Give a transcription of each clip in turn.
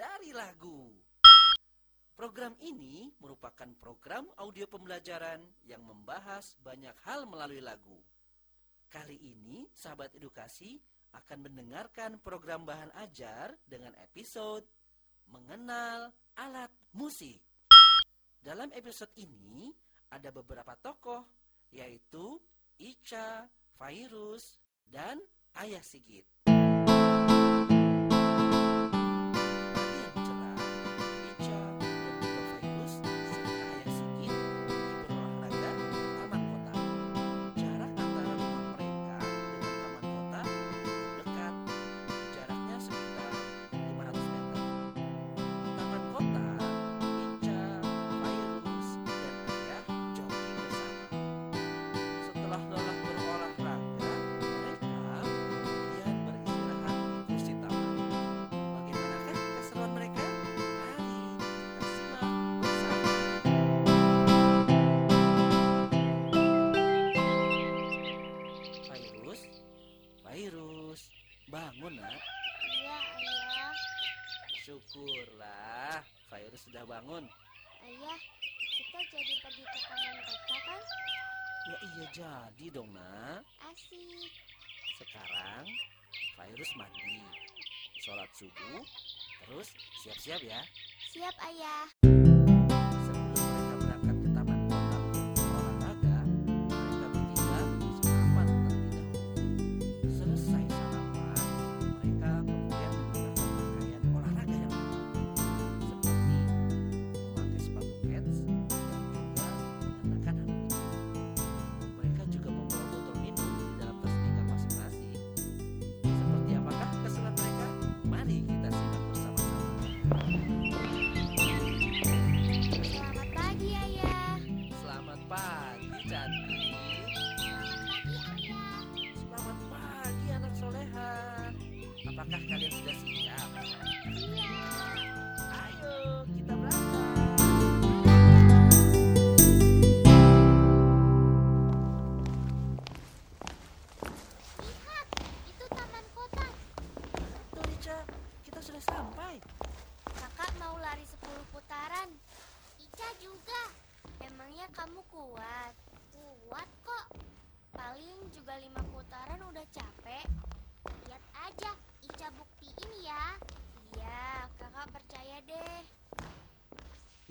dari lagu. Program ini merupakan program audio pembelajaran yang membahas banyak hal melalui lagu. Kali ini, sahabat edukasi akan mendengarkan program bahan ajar dengan episode Mengenal Alat Musik. Dalam episode ini, ada beberapa tokoh, yaitu Ica, Fairus, dan Ayah Sigit. Fairus, bangun nak. Iya, ayah. Syukurlah, Fairus sudah bangun. Ayah, kita jadi pergi ke taman kota kan? Ya iya jadi dong nak. Asik. Sekarang Fairus mandi, sholat subuh, terus siap-siap ya. Siap, ayah.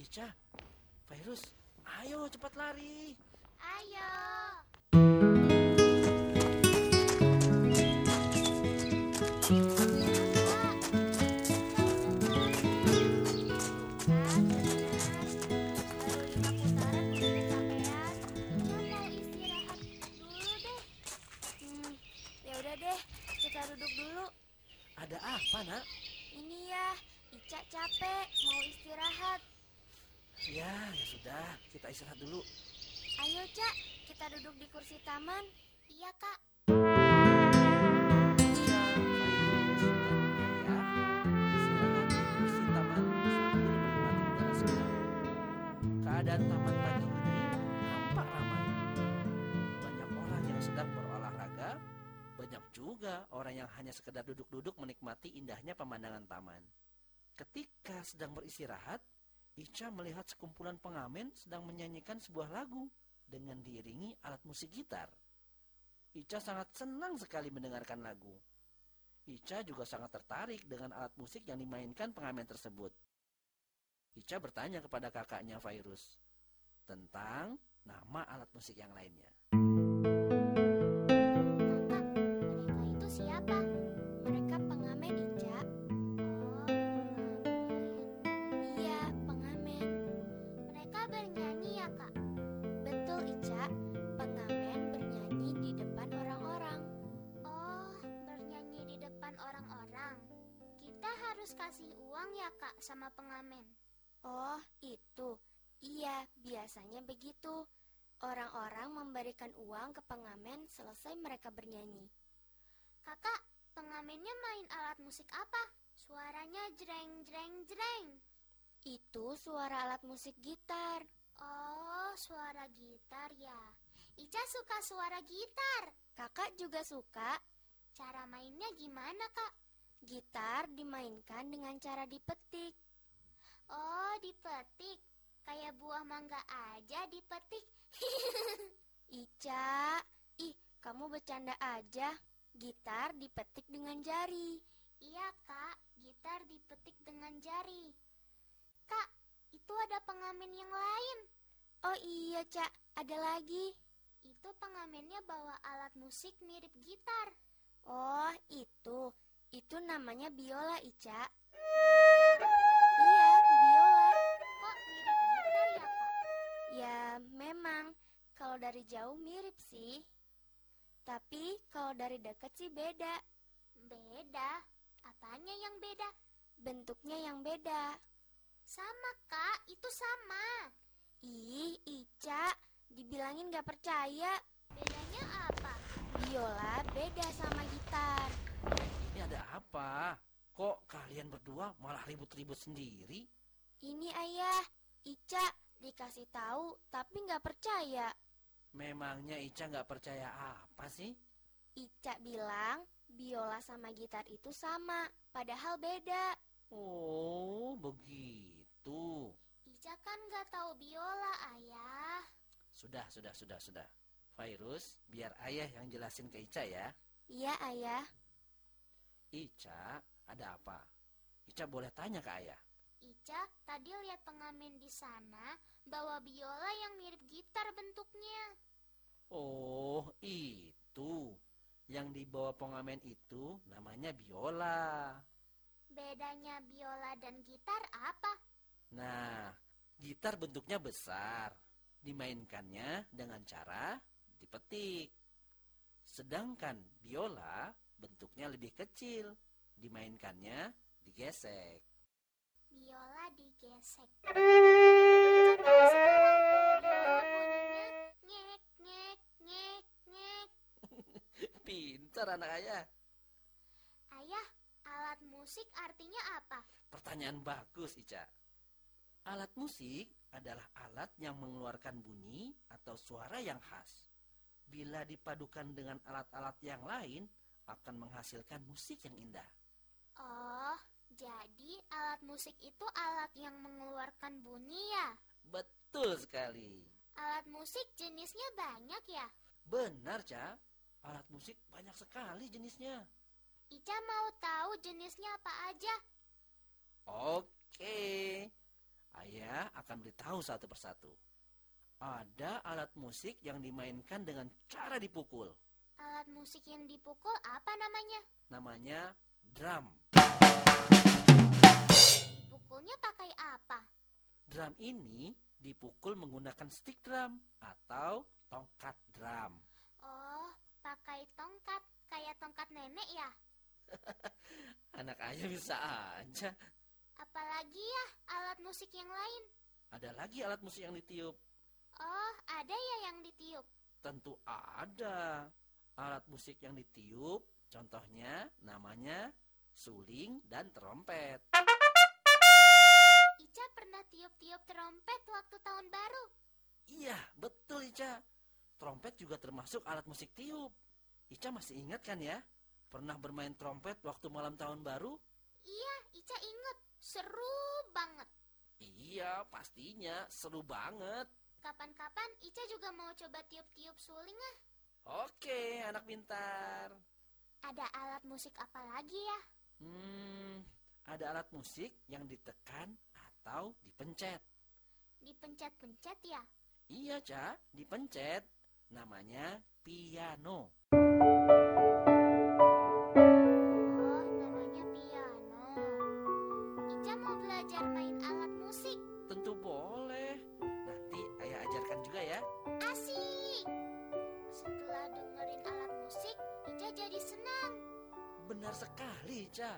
Ica, Virus, ayo cepat lari. Ayo. Ya udah deh, kita duduk dulu. Ada apa nak? Ini ya, Ica capek, mau istirahat. Ya, ya sudah, kita istirahat dulu. Ayo, Cak, kita duduk di kursi taman. Iya, Kak. Keadaan taman pagi ini nampak ramai. Banyak orang yang sedang berolahraga, banyak juga orang yang hanya sekedar duduk-duduk menikmati indahnya pemandangan taman. Ketika sedang beristirahat, Ica melihat sekumpulan pengamen sedang menyanyikan sebuah lagu dengan diiringi alat musik gitar. Ica sangat senang sekali mendengarkan lagu. Ica juga sangat tertarik dengan alat musik yang dimainkan pengamen tersebut. Ica bertanya kepada kakaknya Virus tentang nama alat musik yang lainnya. Kakak, itu siapa? Harus kasih uang ya, Kak, sama pengamen. Oh, itu. Iya, biasanya begitu. Orang-orang memberikan uang ke pengamen selesai mereka bernyanyi. Kakak, pengamennya main alat musik apa? Suaranya jreng jreng jreng. Itu suara alat musik gitar. Oh, suara gitar ya. Ica suka suara gitar. Kakak juga suka. Cara mainnya gimana, Kak? Gitar dimainkan dengan cara dipetik. Oh, dipetik. Kayak buah mangga aja dipetik. Ica, ih, kamu bercanda aja. Gitar dipetik dengan jari. Iya, Kak. Gitar dipetik dengan jari. Kak, itu ada pengamen yang lain. Oh iya, Cak. Ada lagi. Itu pengamennya bawa alat musik mirip gitar. Oh, itu. Itu namanya biola, Ica. Iya, biola. Kok mirip gitar ya, Kak? Ya, memang. Kalau dari jauh mirip sih. Tapi kalau dari dekat sih beda. Beda? Apanya yang beda? Bentuknya yang beda. Sama, Kak. Itu sama. Ih, Ica. Dibilangin gak percaya. Bedanya apa? Biola beda sama gitar. Ini ada apa? Kok kalian berdua malah ribut-ribut sendiri? Ini ayah, Ica dikasih tahu tapi nggak percaya. Memangnya Ica nggak percaya apa sih? Ica bilang biola sama gitar itu sama, padahal beda. Oh, begitu. Ica kan nggak tahu biola, ayah. Sudah, sudah, sudah, sudah. Virus, biar ayah yang jelasin ke Ica ya. Iya, ayah. Ica, ada apa? Ica boleh tanya ke ayah. Ica tadi lihat pengamen di sana bawa biola yang mirip gitar bentuknya. Oh, itu. Yang dibawa pengamen itu namanya biola. Bedanya biola dan gitar apa? Nah, gitar bentuknya besar. Dimainkannya dengan cara dipetik. Sedangkan biola bentuknya lebih kecil. Dimainkannya digesek. Biola digesek. Pintar anak ayah. Ayah, alat musik artinya apa? Pertanyaan bagus, Ica. Alat musik adalah alat yang mengeluarkan bunyi atau suara yang khas. Bila dipadukan dengan alat-alat yang lain, akan menghasilkan musik yang indah. Oh, jadi alat musik itu alat yang mengeluarkan bunyi ya? Betul sekali. Alat musik jenisnya banyak ya? Benar, Ca. Alat musik banyak sekali jenisnya. Ica mau tahu jenisnya apa aja. Oke. Ayah akan beritahu satu persatu. Ada alat musik yang dimainkan dengan cara dipukul. Alat musik yang dipukul apa namanya? Namanya drum. Dipukulnya pakai apa? Drum ini dipukul menggunakan stick drum atau tongkat drum. Oh, pakai tongkat, kayak tongkat nenek ya? Anak ayah bisa aja. Apalagi ya alat musik yang lain? Ada lagi alat musik yang ditiup. Oh, ada ya yang ditiup. Tentu ada. Alat musik yang ditiup, contohnya namanya suling dan trompet. Ica pernah tiup-tiup trompet waktu tahun baru. Iya, betul Ica. Trompet juga termasuk alat musik tiup. Ica masih ingat kan ya? Pernah bermain trompet waktu malam tahun baru? Iya, Ica inget. Seru banget. Iya, pastinya seru banget. Kapan-kapan Ica juga mau coba tiup-tiup suling ah. Oke, anak pintar. Ada alat musik apa lagi ya? Hmm, ada alat musik yang ditekan atau dipencet. Dipencet-pencet ya? Iya, Ca, dipencet. Namanya piano. Jadi senang. Benar sekali, Ca.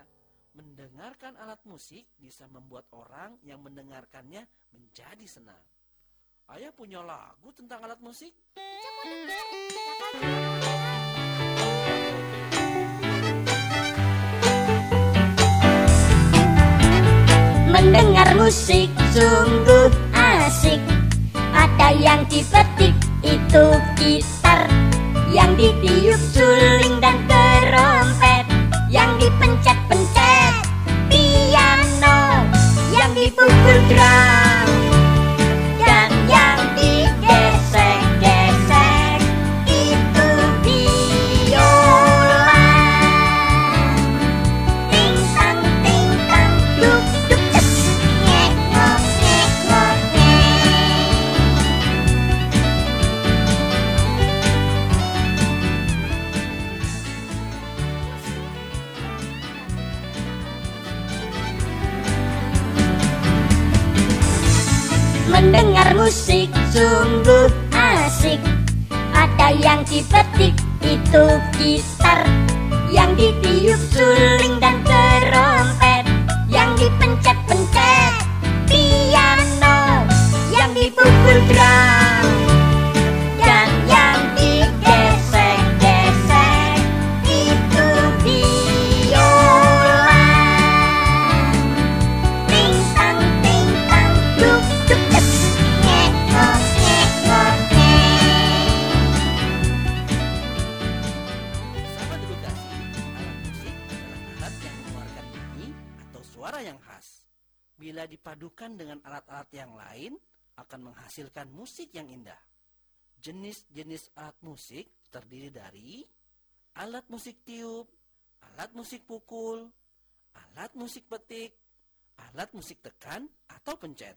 Mendengarkan alat musik bisa membuat orang yang mendengarkannya menjadi senang. Ayah punya lagu tentang alat musik. Mau dengar. Mendengar musik sungguh asik Ada yang dipetik itu gitar yang ditiup suling dan kerompet. Yang dipencet-pencet piano. Yang dipukul drum. Mendengar musik sungguh asik. Ada yang dipetik itu gitar Yang ditiup suling dan terompet Yang dipencet-pencet piano Yang dipukul drum lain, akan menghasilkan musik yang indah. Jenis-jenis alat musik terdiri dari alat musik tiup, alat musik pukul, alat musik petik, alat musik tekan atau pencet.